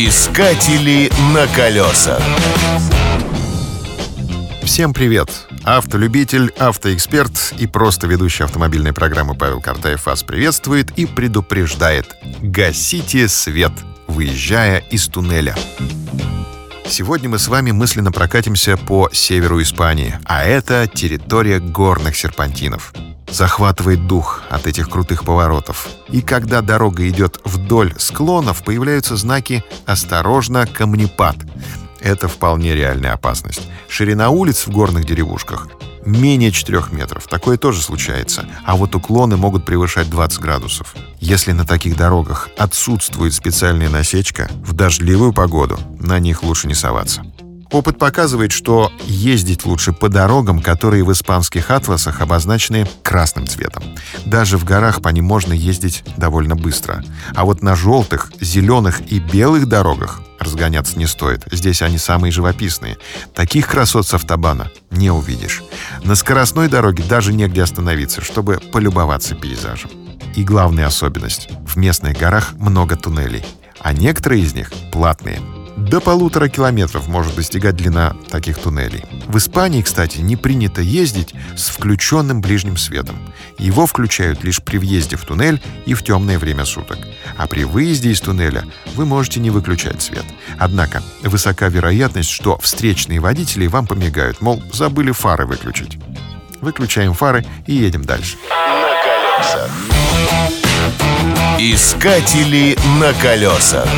Искатели на колесах. Всем привет! Автолюбитель, автоэксперт и просто ведущий автомобильной программы Павел Картаев вас приветствует и предупреждает. Гасите свет, выезжая из туннеля. Сегодня мы с вами мысленно прокатимся по северу Испании, а это территория горных серпантинов. Захватывает дух от этих крутых поворотов. И когда дорога идет вдоль склонов, появляются знаки «Осторожно, камнепад». Это вполне реальная опасность. Ширина улиц в горных деревушках менее 4 метров. Такое тоже случается. А вот уклоны могут превышать 20 градусов. Если на таких дорогах отсутствует специальная насечка, в дождливую погоду на них лучше не соваться. Опыт показывает, что ездить лучше по дорогам, которые в испанских атласах обозначены красным цветом. Даже в горах по ним можно ездить довольно быстро. А вот на желтых, зеленых и белых дорогах разгоняться не стоит. Здесь они самые живописные. Таких красот с автобана не увидишь. На скоростной дороге даже негде остановиться, чтобы полюбоваться пейзажем. И главная особенность — в местных горах много туннелей, а некоторые из них платные — до полутора километров может достигать длина таких туннелей. В Испании, кстати, не принято ездить с включенным ближним светом. Его включают лишь при въезде в туннель и в темное время суток. А при выезде из туннеля вы можете не выключать свет. Однако высока вероятность, что встречные водители вам помигают, мол, забыли фары выключить. Выключаем фары и едем дальше. На колесах. Искатели на колесах.